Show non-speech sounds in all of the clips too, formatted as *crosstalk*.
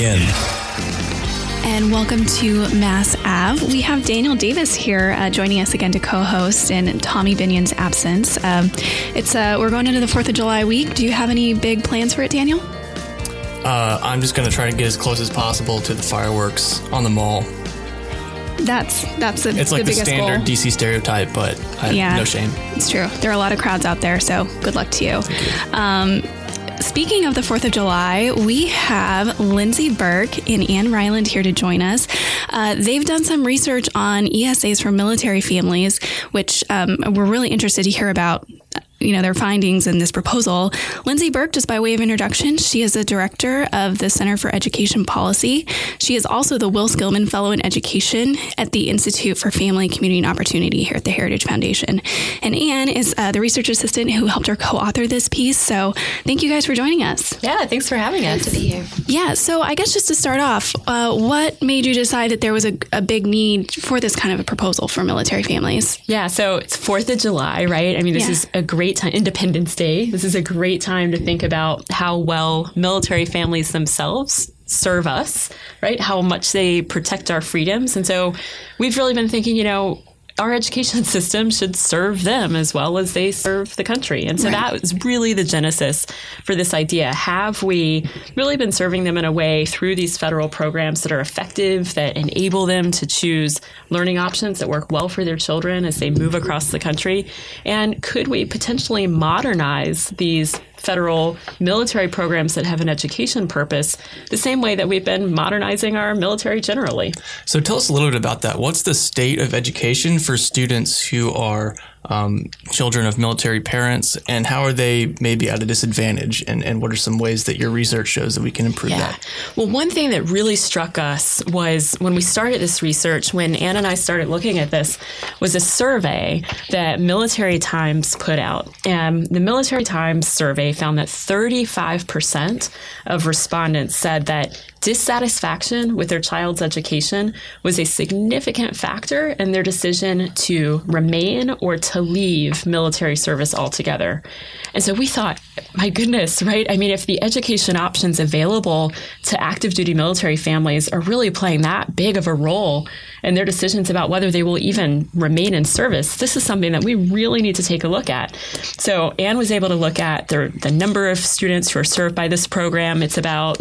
begin. And welcome to Mass Ave. We have Daniel Davis here uh, joining us again to co-host in Tommy Binion's absence. Um, it's uh, we're going into the Fourth of July week. Do you have any big plans for it, Daniel? Uh, I'm just going to try to get as close as possible to the fireworks on the mall. That's that's the, It's like the the, biggest standard goal. DC stereotype, but I, Yeah. no shame. It's true. There are a lot of crowds out there, so good luck to you. Um, speaking of the 4th of July, we have Lindsay Burke and Ann Ryland here to join us. Uh, they've done some research on ESAs for military families, which um, we're really interested to hear about. You know, their findings in this proposal. Lindsay Burke, just by way of introduction, she is the director of the Center for Education Policy. She is also the Will Skillman Fellow in Education at the Institute for Family, Community, and Opportunity here at the Heritage Foundation. And Anne is uh, the research assistant who helped her co author this piece. So thank you guys for joining us. Yeah, thanks for having us. to be here. Yeah, so I guess just to start off, uh, what made you decide that there was a, a big need for this kind of a proposal for military families? Yeah, so it's 4th of July, right? I mean, this Yeah. is a great time, Independence Day. This is a great time to think about how well military families themselves serve us, right? How much they protect our freedoms. And so we've really been thinking, you know, our education *laughs* system should serve them as well as they serve the country. And so that was really the genesis for this idea. Have we really been serving them in a way through these federal programs that are effective, that enable them to choose learning options that work well for their children as they move across the country? And could we potentially modernize these federal military programs that have an education purpose the same way that we've been modernizing our military generally? So tell us a little bit about that. What's the state of education for students who are um, children of military parents, and how are they maybe at a disadvantage? And, and what are some ways that your research shows that we can improve that? Well, one thing that really struck us was when we started this research, when Ann and I started looking at this, was a survey that Military Times put out. And the Military Times survey found that 35% of respondents said that dissatisfaction with their child's education was a significant factor in their decision to remain or to leave military service altogether. And so we thought, my goodness, right? I mean, if the education options available to active duty military families are really playing that big of a role in their decisions about whether they will even remain in service, this is something that we really need to take a look at. So Anne was able to look at the, the number of students who are served by this program. It's about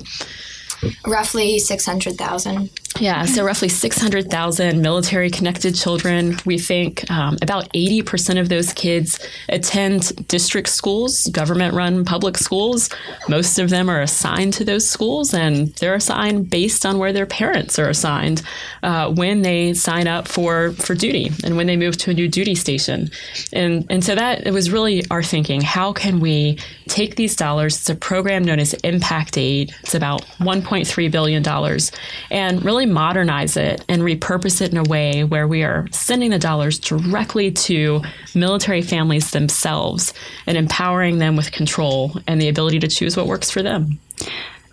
Roughly 600,000. Yeah, so roughly 600,000 military connected children. We think um, about 80% of those kids attend district schools, government run public schools. Most of them are assigned to those schools, and they're assigned based on where their parents are assigned uh, when they sign up for, for duty and when they move to a new duty station. And, and so that it was really our thinking how can we take these dollars? It's a program known as Impact Aid, it's about $1.3 billion, and really modernize it and repurpose it in a way where we are sending the dollars directly to military families themselves and empowering them with control and the ability to choose what works for them.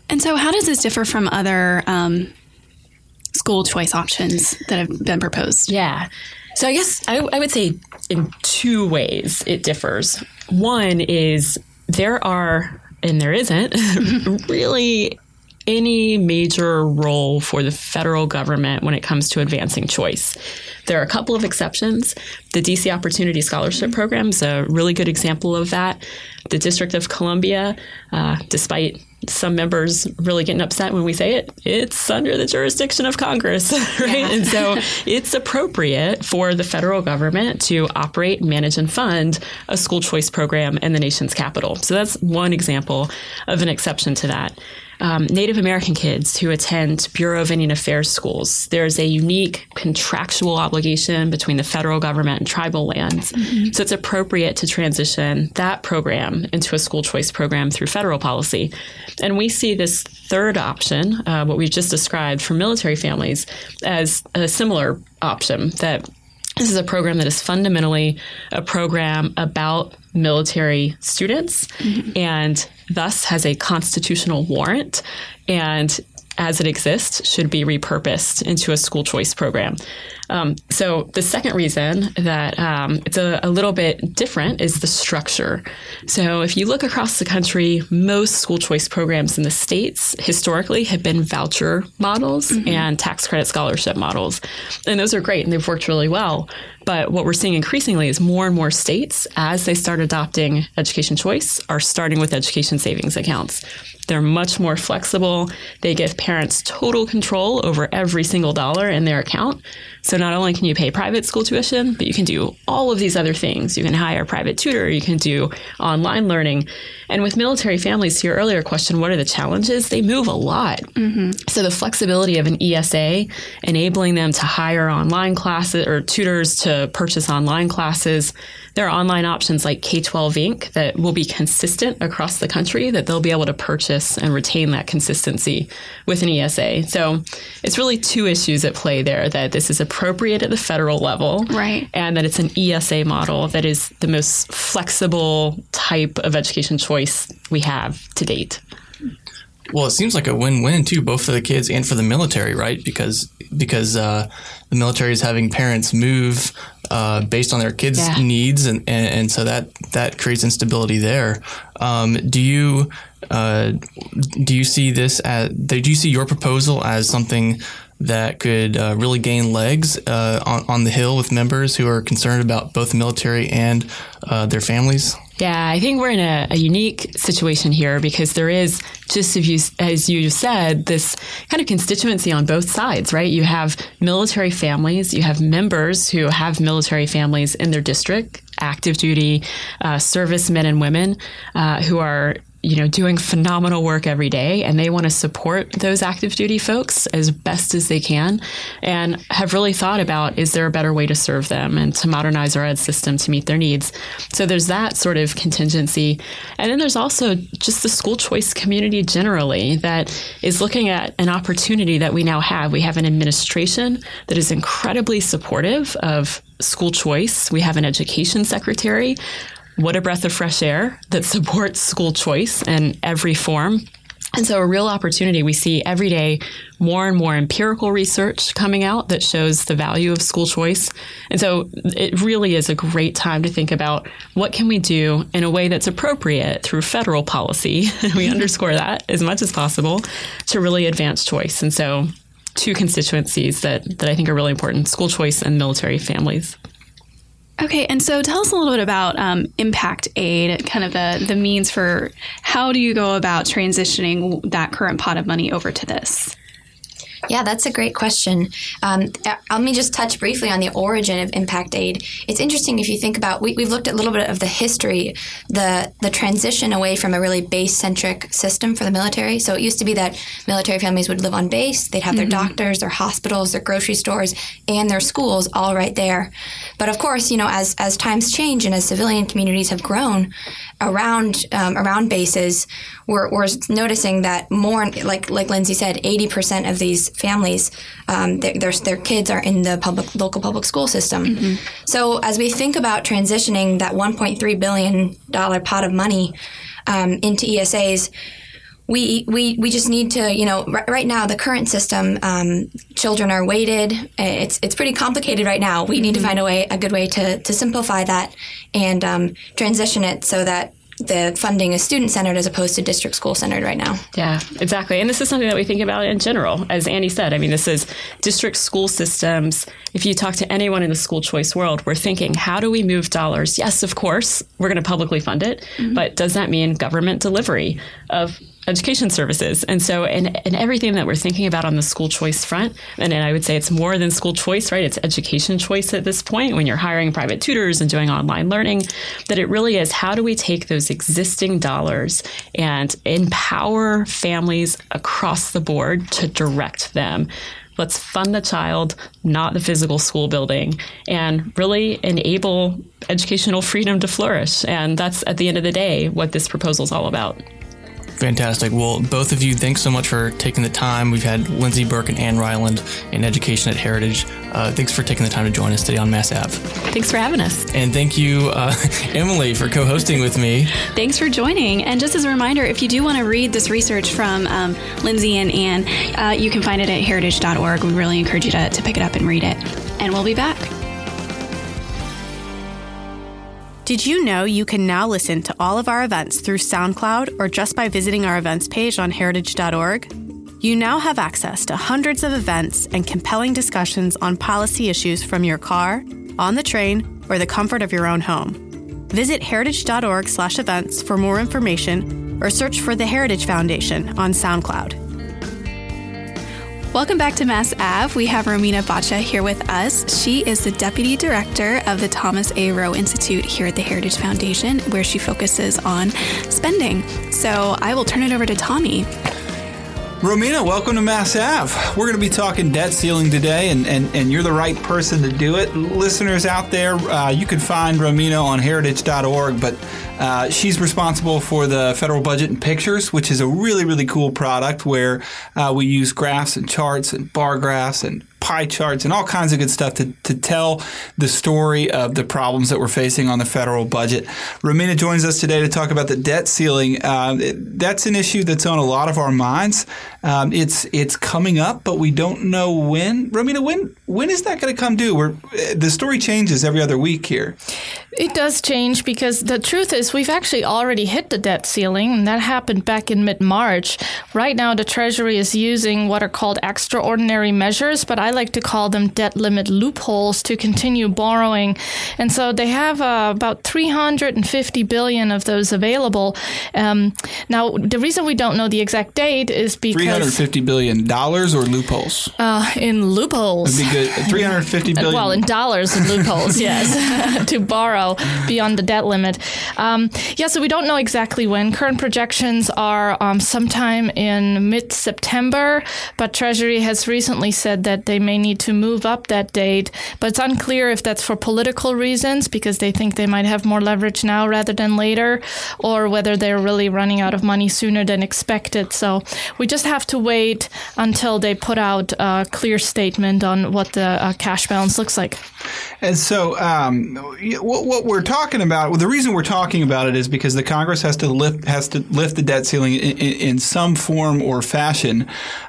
And so, how does this differ from other um, school choice options that have been proposed? Yeah. So I guess I, I would say in two ways it differs. One is there are, and there isn't, *laughs* really any major role for the federal government when it comes to advancing choice. There are a couple of exceptions. The DC Opportunity Scholarship Program is a really good example of that. The District of Columbia, uh, despite some members really getting upset when we say it, it's under the jurisdiction of Congress, *laughs* right? And so it's appropriate for the federal government to operate, manage, and fund a school choice program in the nation's capital. So that's one example of an exception to that. Um, Native American kids who attend Bureau of Indian Affairs schools, there's a unique contractual obligation between the federal government and tribal lands. So it's appropriate to transition that program into a school choice program through federal policy. And we see this third option, uh, what we've just described for military families, as a similar option that this is a program that is fundamentally a program about military students mm-hmm. and thus has a constitutional warrant and as it exists should be repurposed into a school choice program. Um, so the second reason that um, it's a, a, little bit different is the structure. So if you look across the country, most school choice programs in the states historically have been voucher models mm-hmm. and tax credit scholarship models, and those are great and they've worked really well. But what we're seeing increasingly is more and more states, as they start adopting education choice, are starting with education savings accounts. They're much more flexible. They give parents total control over every single dollar in their account. So not only can you pay private school tuition, but you can do all of these other things. You can hire a private tutor, you can do online learning. And with military families, to your earlier question, what are the challenges? They move a lot. Mm-hmm. So the flexibility of an ESA, enabling them to hire online classes or tutors to purchase online classes. There are online options like K 12 Inc. that will be consistent across the country that they'll be able to purchase and retain that consistency with an ESA. So it's really two issues at play there that this is appropriate at the federal level. Right. And that it's an ESA model that is the most flexible type of education choice we have to date. Well, it seems like a win-win too, both for the kids and for the military, right? Because because uh, the military is having parents move uh, based on their kids' yeah. needs, and, and, and so that that creates instability there. Um, do you uh, do you see this as do you see your proposal as something that could uh, really gain legs uh, on, on the Hill with members who are concerned about both the military and uh, their families? Yeah, I think we're in a, a, unique situation here because there is, just as you, as you said, this kind of constituency on both sides, right? You have military families, you have members who have military families in their district, active duty uh, servicemen and women uh, who are you know, doing phenomenal work every day and they want to support those active duty folks as best as they can and have really thought about is there a better way to serve them and to modernize our ed system to meet their needs. So there's that sort of contingency. And then there's also just the school choice community generally that is looking at an opportunity that we now have. We have an administration that is incredibly supportive of school choice. We have an education secretary what a breath of fresh air that supports school choice in every form. And so, a real opportunity. We see every day more and more empirical research coming out that shows the value of school choice. And so, it really is a great time to think about what can we do in a way that's appropriate through federal policy. *laughs* And we *laughs* underscore that as much as possible to really advance choice. And so, two constituencies that, that I think are really important school choice and military families. Okay, and so tell us a little bit about um, impact aid, kind of the, the means for how do you go about transitioning that current pot of money over to this? Yeah, that's a great question. Um, uh, let me just touch briefly on the origin of impact aid. It's interesting if you think about we, have looked at a little bit of the history, the the transition away from a really base centric system for the military. So it used to be that military families would live on base, they'd have mm-hmm. their doctors, their hospitals, their grocery stores, and their schools all right there. But of course, you know, as as times change and as civilian communities have grown around um, around bases, we're, we're noticing that more like like Lindsay said, eighty percent of these families, um, their, their, their kids are in the public local public school system. Mm-hmm. So as we think about transitioning that 1.3 billion dollar pot of money um, into ESAs. We, we, we just need to, you know, r- right now, the current system, um, children are weighted. It's, it's pretty complicated right now. We mm-hmm. need to mm-hmm. find a way, a good way to, to simplify that and um, transition it so that the funding is student centered as opposed to district school centered right now. Yeah, exactly. And this is something that we think about in general. As Annie said, I mean, this is district school systems. If you talk to anyone in the school choice world, we're thinking, how do we move dollars? Yes, of course, we're going to publicly fund it, mm-hmm. but does that mean government delivery of education services. And so, and, in everything that we're thinking about on the school choice front, and, and I would say it's more than school choice, right? It's education choice at this point when you're hiring private tutors and doing online learning, that it really is how do we take those existing dollars and empower families across the board to direct them Let's fund the child, not the physical school building, and really enable educational freedom to flourish. And that's at the end of the day what this proposal is all about. Fantastic. Well, both of you, thanks so much for taking the time. We've had Lindsay Burke and Ann Ryland in Education at Heritage. Uh, thanks for taking the time to join us today on Mass Ave. Thanks for having us. And thank you, uh, *laughs* Emily, for co hosting with me. Thanks for joining. And just as a reminder, if you do want to read this research from um, Lindsay and Ann, uh, you can find it at heritage.org. We really encourage you to, to pick it up and read it. and we'll be back. Did you know you can now listen to all of our events through SoundCloud or just by visiting our events page on heritage.org? You now have access to hundreds of events and compelling discussions on policy issues from your car, on the train, or the comfort of your own home. Visit heritage.org/events for more information or search for the Heritage Foundation on SoundCloud. Welcome back to Mass Ave. We have Romina Boccia here with us. She is the Deputy Director of the Thomas A. Roe Institute here at the Heritage Foundation, where she focuses on spending. So I will turn it over to Tommy. Romina, welcome to Mass Ave. We're going to be talking debt ceiling today, and, and, and you're the right person to do it. Listeners out there, uh, you can find Romina on heritage.org, but uh, she's responsible for the federal budget and pictures, which is a really, really cool product where uh, we use graphs and charts and bar graphs and pie charts and all kinds of good stuff to, to tell the story of the problems that we're facing on the federal budget. Romina joins us today to talk about the debt ceiling. Uh, that's an issue that's on a lot of our minds. Um, it's it's coming up, but we don't know when. Romina, when when is that going to come due? We're, the story changes every other week here. It does change because the truth is we've actually already hit the debt ceiling, and that happened back in mid March. Right now, the Treasury is using what are called extraordinary measures, but I like to call them debt limit loopholes to continue borrowing. And so they have uh, about 350 billion of those available. Um, now, the reason we don't know the exact date is because 350 billion dollars or loopholes. Uh, in loopholes. That'd be good. *laughs* 350 billion. Well, in dollars in loopholes, *laughs* yes, *laughs* to borrow beyond the debt limit. Um, yeah, so we don't know exactly when. Current projections are um, sometime in mid September, but Treasury has recently said that they may need to move up that date. But it's unclear if that's for political reasons because they think they might have more leverage now rather than later, or whether they're really running out of money sooner than expected. So we just to wait until they put out a clear statement on what the uh, cash balance looks like. And so, um, what, what, we're talking about, well, the reason we're talking about it is because the Congress has to lift has to lift the debt ceiling in, in, in some form or fashion,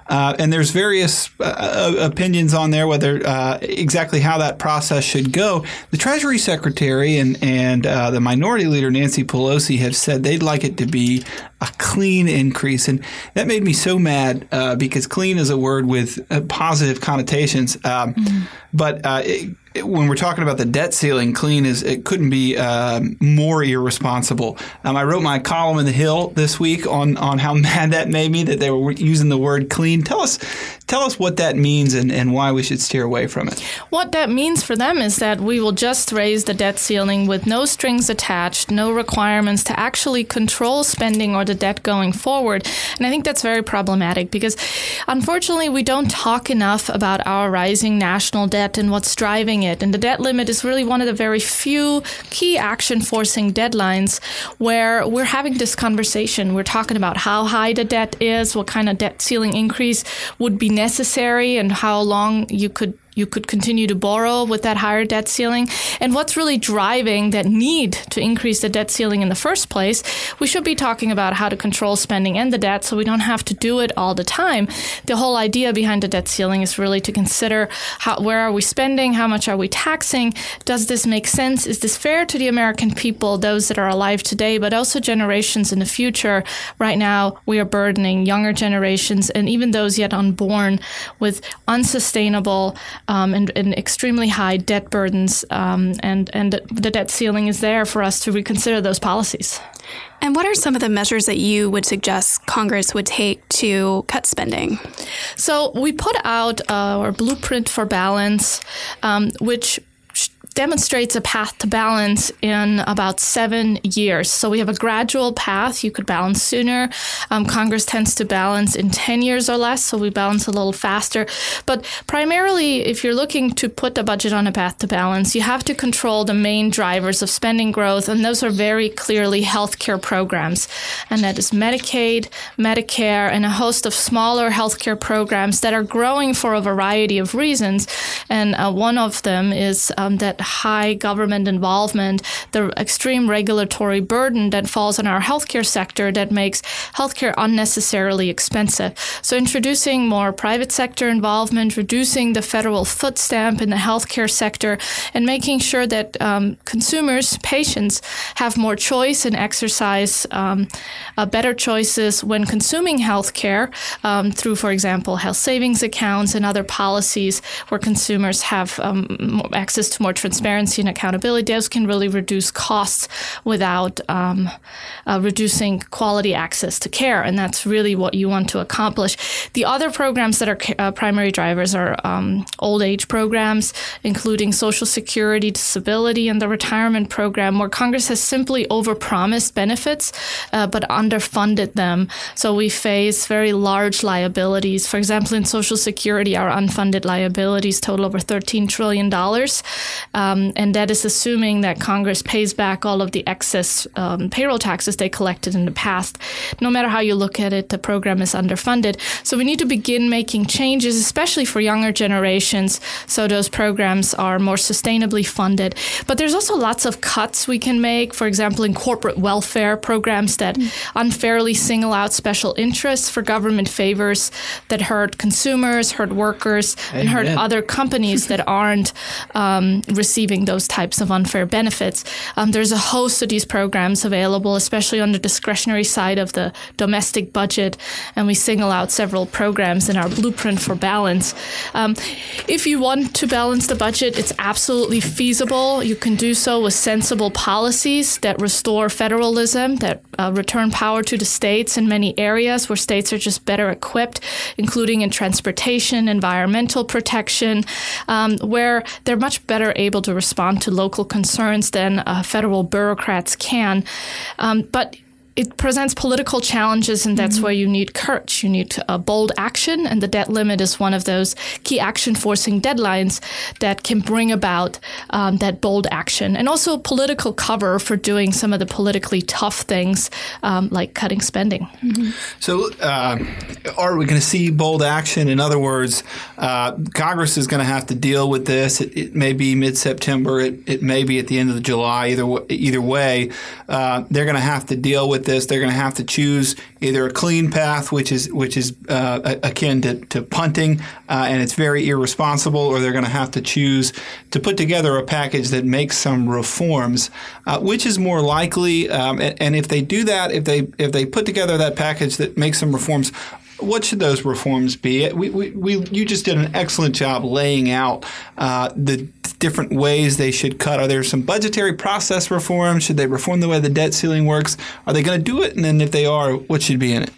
uh, and there's various uh, uh, opinions on there whether uh, exactly how that process should go. The Treasury Secretary and and uh, the Minority Leader Nancy Pelosi have said they'd like it to be a clean increase, and that made me so mad uh, because clean is a word with positive connotations, um, mm-hmm. but it, when we're talking about the debt ceiling, clean is it couldn't be uh, more irresponsible. Um, I wrote my column in the Hill this week on on how *laughs* mad that made me that they were using the word clean. Tell us Tell us what that means and, and why we should steer away from it. What that means for them is that we will just raise the debt ceiling with no strings attached, no requirements to actually control spending or the debt going forward. And I think that's very problematic because unfortunately we don't talk enough about our rising national debt and what's driving it. And the debt limit is really one of the very few key action forcing deadlines where we're having this conversation. We're talking about how high the debt is, what kind of debt ceiling increase would be necessary and how long you could you could continue to borrow with that higher debt ceiling. And what's really driving that need to increase the debt ceiling in the first place? We should be talking about how to control spending and the debt so we don't have to do it all the time. The whole idea behind the debt ceiling is really to consider how, where are we spending? How much are we taxing? Does this make sense? Is this fair to the American people, those that are alive today, but also generations in the future? Right now, we are burdening younger generations and even those yet unborn with unsustainable um, and, and, extremely high debt burdens, um, and and the debt ceiling is there for us to reconsider those policies. And what are some of the measures that you would suggest Congress would take to cut spending? So we put out uh, our blueprint for balance, um, which demonstrates a path to balance in about seven years. So we have a gradual path. You could balance sooner. Um, Congress tends to balance in 10 years or less, so we balance a little faster. But primarily, if you're looking to put the budget on a path to balance, you have to control the main drivers of spending growth, and those are very clearly healthcare programs. And that is Medicaid, Medicare, and a host of smaller healthcare programs that are growing for a variety of reasons. And uh, one of them is um, that high government involvement, the extreme regulatory burden that falls on our healthcare sector that makes healthcare unnecessarily expensive. So introducing more private sector involvement, reducing the federal foot stamp in the healthcare sector, and making sure that um, consumers, patients, have more choice and exercise um, uh, better choices when consuming healthcare um, through, for example, health savings accounts and other policies where consumers have um, access to more transparency and accountability. Those can really reduce costs without um, uh, reducing quality access to care, and that's really what you want to accomplish. The other programs that are uh, primary drivers are um, old age programs, including Social Security, disability, and the retirement program, where Congress has simply overpromised benefits uh, but underfunded them. So we face very large liabilities. For example, in Social Security, our unfunded liabilities total over $13 trillion. Um, and that is assuming that Congress pays back all of the excess um, payroll taxes they collected in the past. No matter how you look at it, the program is underfunded. So we need to begin making changes, especially for younger generations, so those programs are more sustainably funded. But there's also lots of cuts we can make, for example, in corporate welfare programs that unfairly single out special interests for government favors that hurt consumers, hurt workers, Amen. and hurt other companies that *laughs* aren't um, receiving those types of unfair benefits. Um, there's a host of these programs available, especially on the discretionary side of the domestic budget, and we single out several programs in our blueprint for balance. Um, if you want to balance the budget, it's absolutely feasible. You can do so with sensible policies that restore federalism, that uh, return power to the states in many areas where states are just better equipped, including in transportation, environmental protection, um, where they're much better able to respond to local concerns than uh, federal bureaucrats can. Um, but it presents political challenges, and that's mm-hmm. where you need courage. You need a bold action, and the debt limit is one of those key action forcing deadlines that can bring about um, that bold action, and also political cover for doing some of the politically tough things um, like cutting spending. Mm-hmm. So, uh, are we going to see bold action? In other words, uh, Congress is going to have to deal with this. It, it may be mid September. It, it, may be at the end of July. Either either way, uh, they're going to have to deal with this, they're going to have to choose either a clean path, which is which is uh, akin to, to punting, uh, and it's very irresponsible, or they're going to have to choose to put together a package that makes some reforms. Uh, which is more likely? Um, and, and if they do that, if they if they put together that package that makes some reforms, what should those reforms be? We, we, we, you just did an excellent job laying out uh, the different ways they should cut? Are there some budgetary process reforms? Should they reform the way the debt ceiling works? Are they going to do it? And then if they are, what should be in it?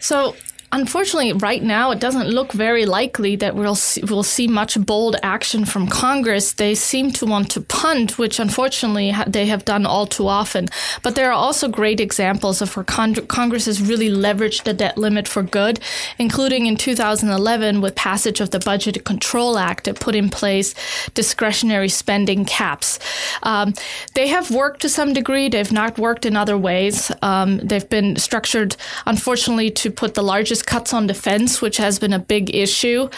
So Unfortunately, right now, it doesn't look very likely that we'll see, we'll see much bold action from Congress. They seem to want to punt, which unfortunately they have done all too often. But there are also great examples of where Con- Congress has really leveraged the debt limit for good, including in 2011 with passage of the Budget Control Act that put in place discretionary spending caps. Um, they have worked to some degree. They've not worked in other ways. Um, they've been structured, unfortunately, to put the largest cuts on defense, which has been a big issue.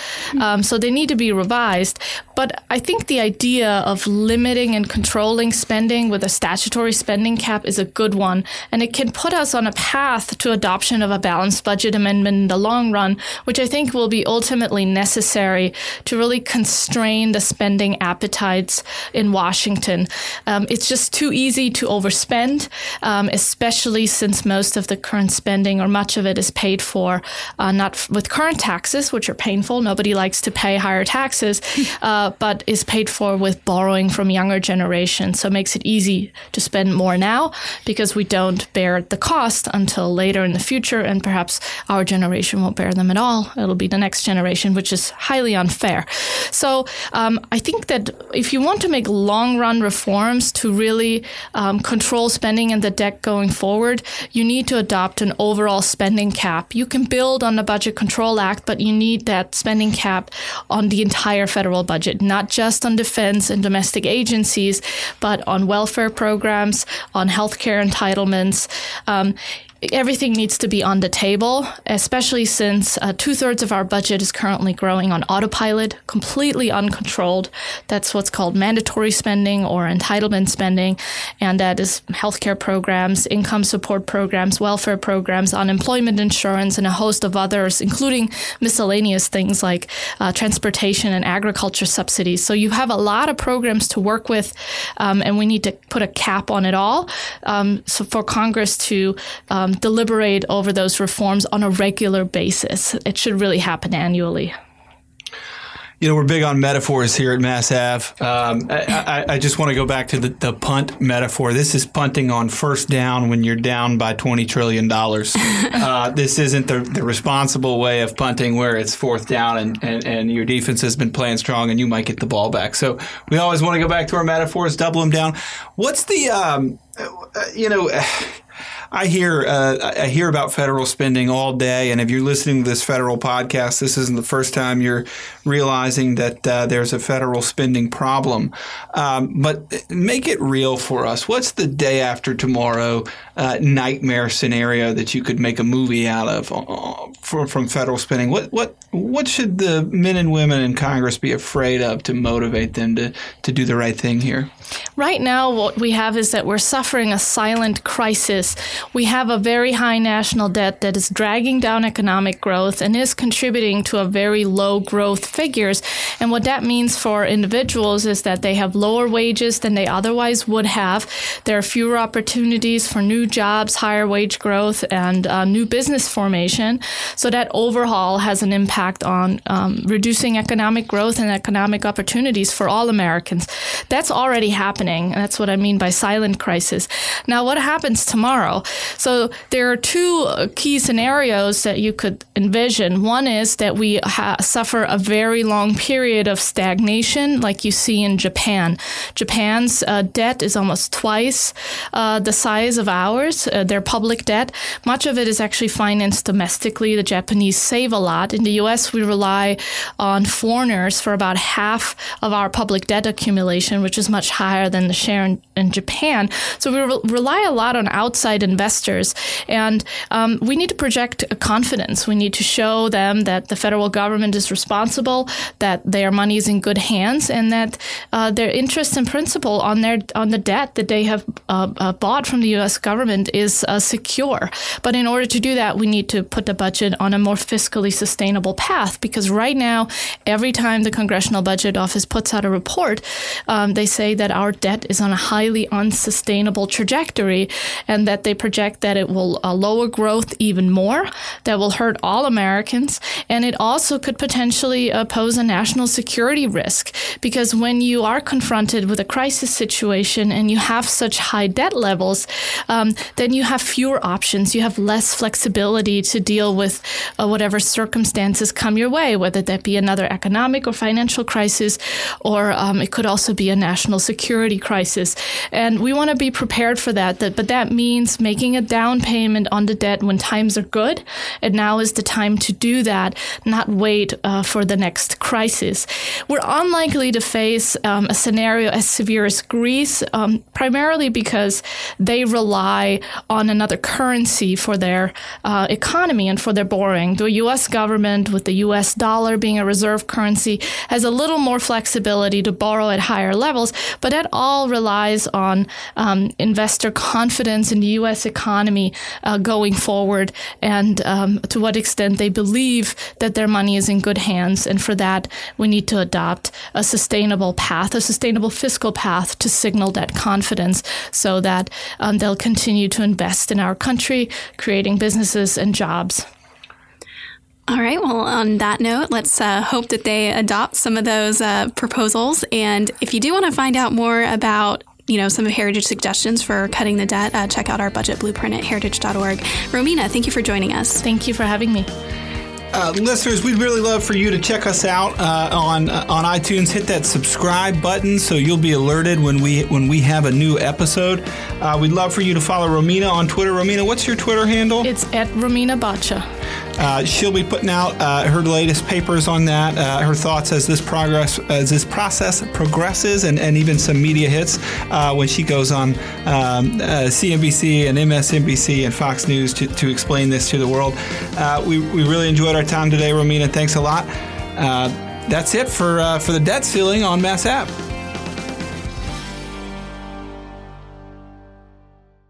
Um, so they need to be revised. But I think the idea of limiting and controlling spending with a statutory spending cap is a good one. And it can put us on a path to adoption of a balanced budget amendment in the long run, which I think will be ultimately necessary to really constrain the spending appetites in Washington. Um, it's just too easy to overspend, um, especially since most of the current spending or much of it is paid for uh, not with current taxes, which are painful. Nobody likes to pay higher taxes, *laughs* uh, but is paid for with borrowing from younger generations. So it makes it easy to spend more now because we don't bear the cost until later in the future, and perhaps our generation won't bear them at all. It'll be the next generation, which is highly unfair. So um, I think that if you want to make long run reforms to really um, control spending and the debt going forward, you need to adopt an overall spending cap. You can build on the Budget Control Act, but you need that spending cap on the entire federal budget, not just on defense and domestic agencies, but on welfare programs, on healthcare entitlements. Um, everything needs to be on the table, especially since uh, two thirds of our budget is currently growing on autopilot, completely uncontrolled. That's what's called mandatory spending or entitlement spending, and that is healthcare programs, income support programs, welfare programs, unemployment insurance, and a host of others, including miscellaneous things like uh, transportation and agriculture subsidies. So you have a lot of programs to work with, um, and we need to put a cap on it all. Um, so for Congress to um, deliberate over those reforms on a regular basis. It should really happen annually. You know, we're big on metaphors here at Mass Ave. Um, I, I, I, just want to go back to the, the, punt metaphor. This is punting on first down when you're down by $20 trillion. *laughs* uh, this isn't the, the, responsible way of punting where it's fourth down and, and, and your defense has been playing strong and you might get the ball back. So we always want to go back to our metaphors, double them down. What's the, um, uh, you know, I hear uh, I hear about federal spending all day, and if you're listening to this federal podcast, this isn't the first time you're realizing that uh, there's a federal spending problem. Um, but make it real for us. What's the day after tomorrow uh, nightmare scenario that you could make a movie out of uh, from, from federal spending? What what what should the men and women in Congress be afraid of to motivate them to to do the right thing here? Right now, what we have is that we're suffering a silent crisis we have a very high national debt that is dragging down economic growth and is contributing to a very low growth figures. And what that means for individuals is that they have lower wages than they otherwise would have. There are fewer opportunities for new jobs, higher wage growth, and uh, new business formation. So that overhaul has an impact on um, reducing economic growth and economic opportunities for all Americans. That's already happening. That's what I mean by silent crisis. Now, what happens tomorrow? So there are two uh, key scenarios that you could envision. One is that we ha- suffer a very long period of stagnation, like you see in Japan. Japan's uh, debt is almost twice uh, the size of ours, uh, their public debt. Much of it is actually financed domestically. The Japanese save a lot. In the US, we rely on foreigners for about half of our public debt accumulation, which is much higher than the share in, in Japan. So we re- rely a lot on outside investors investors. And um, we need to project confidence. We need to show them that the federal government is responsible, that their money is in good hands, and that uh, their interest and principal on their on the debt that they have uh, uh, bought from the U.S. government is uh, secure. But in order to do that, we need to put the budget on a more fiscally sustainable path. Because right now, every time the Congressional Budget Office puts out a report, um, they say that our debt is on a highly unsustainable trajectory, and that they project that it will uh, lower growth even more, that will hurt all Americans, and it also could potentially uh, pose a national security risk because when you are confronted with a crisis situation and you have such high debt levels, um, then you have fewer options. You have less flexibility to deal with uh, whatever circumstances come your way, whether that be another economic or financial crisis, or um, it could also be a national security crisis. And we want to be prepared for that. But that means making making a down payment on the debt when times are good. And now is the time to do that, not wait uh, for the next crisis. We're unlikely to face um, a scenario as severe as Greece, um, primarily because they rely on another currency for their uh, economy and for their borrowing. The U.S. government, with the U.S. dollar being a reserve currency, has a little more flexibility to borrow at higher levels, but that all relies on um, investor confidence in the U.S. economy uh, going forward and um, to what extent they believe that their money is in good hands. And for that, we need to adopt a sustainable path, a sustainable fiscal path to signal that confidence so that um, they'll continue to invest in our country, creating businesses and jobs. All right. Well, on that note, let's uh, hope that they adopt some of those uh, proposals. And if you do want to find out more about you know, some of Heritage suggestions for cutting the debt, uh, check out our budget blueprint at heritage.org. Romina, thank you for joining us. Thank you for having me. Uh, listeners, we'd really love for you to check us out uh, on uh, on iTunes. Hit that subscribe button so you'll be alerted when we when we have a new episode. Uh, we'd love for you to follow Romina on Twitter. Romina, what's your Twitter handle? It's at Romina Boccia. Uh, she'll be putting out uh, her latest papers on that, uh, her thoughts as this progress as this process progresses, and, and even some media hits uh, when she goes on um, CNBC and MSNBC and Fox News to, to explain this to the world. we, we really enjoyed our time today, Romina. Thanks a lot. that's it for for the debt ceiling on Mass Ave.